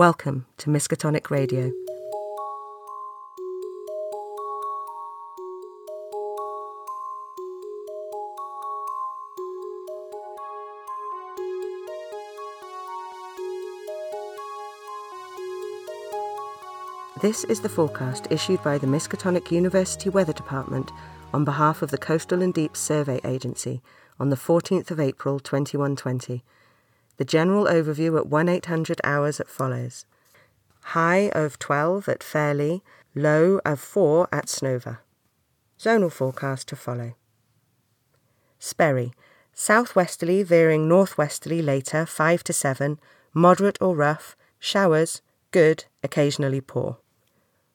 Welcome to Miskatonic Radio. This is the forecast issued by the Miskatonic University Weather Department on behalf of the Coastal and Deeps Survey Agency on the 14th of April 2120. The general overview at 1 800 hours as follows High of 12 at Fairlie, low of 4 at Snover. Zonal forecast to follow. Sperry, southwesterly veering northwesterly later 5 to 7, moderate or rough, showers, good, occasionally poor.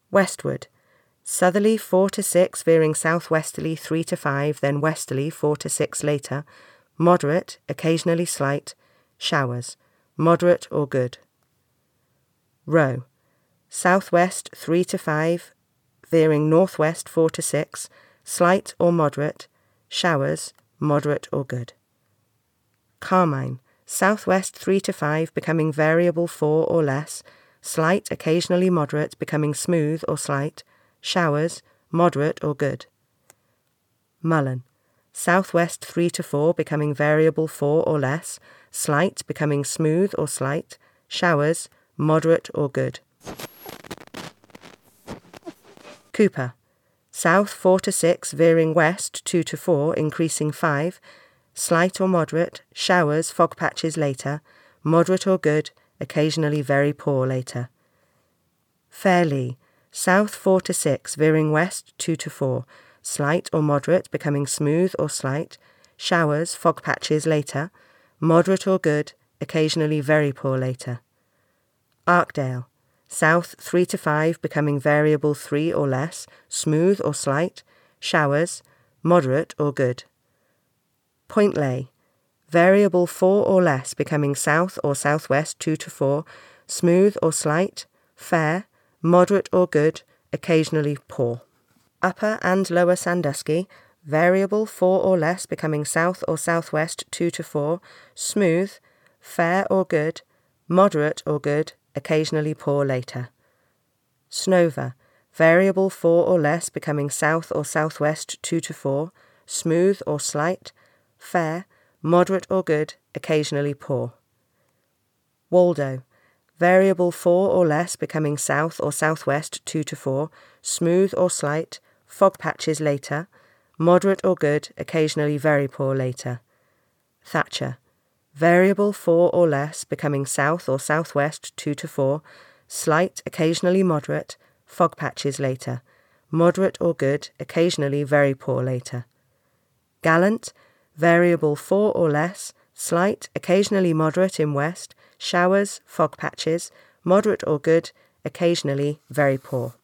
Westward, southerly 4 to 6 veering southwesterly 3 to 5, then westerly 4 to 6 later, moderate, occasionally slight, showers, moderate or good. Row, southwest 3 to 5, veering northwest 4 to 6, slight or moderate, showers, moderate or good. Carmine, southwest 3 to 5, becoming variable 4 or less, slight, occasionally moderate, becoming smooth or slight, showers, moderate or good. Mullen, southwest 3 to 4, becoming variable 4 or less, slight, becoming smooth or slight, showers, moderate or good. Cooper, south 4 to 6, veering west 2 to 4, increasing 5, slight or moderate, showers, fog patches later, moderate or good, occasionally very poor later. Fairlie south 4 to 6, veering west 2 to 4, slight or moderate, becoming smooth or slight, showers, fog patches later, moderate or good, occasionally very poor later. Arkdale, south 3 to 5, becoming variable 3 or less, smooth or slight, showers, moderate or good. Point Lay, variable 4 or less, becoming south or southwest 2 to 4, smooth or slight, fair, moderate or good, occasionally poor. Upper and Lower Sandusky, variable 4 or less, becoming south or southwest 2 to 4, smooth, fair or good, moderate or good, occasionally poor later. Snover, variable 4 or less, becoming south or southwest 2 to 4, smooth or slight, fair, moderate or good, occasionally poor. Waldo, variable 4 or less, becoming south or southwest 2 to 4, smooth or slight, fog patches later, moderate or good, occasionally very poor later. Thatcher, variable 4 or less, becoming south or southwest 2 to 4, slight, occasionally moderate, fog patches later, moderate or good, occasionally very poor later. Gallant, variable 4 or less, slight, occasionally moderate in west, showers, fog patches, moderate or good, occasionally very poor.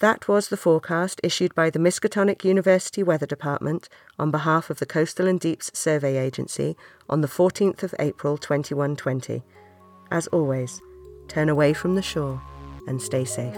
That was the forecast issued by the Miskatonic University Weather Department on behalf of the Coastal and Deeps Survey Agency on the 14th of April 2120. As always, turn away from the shore and stay safe.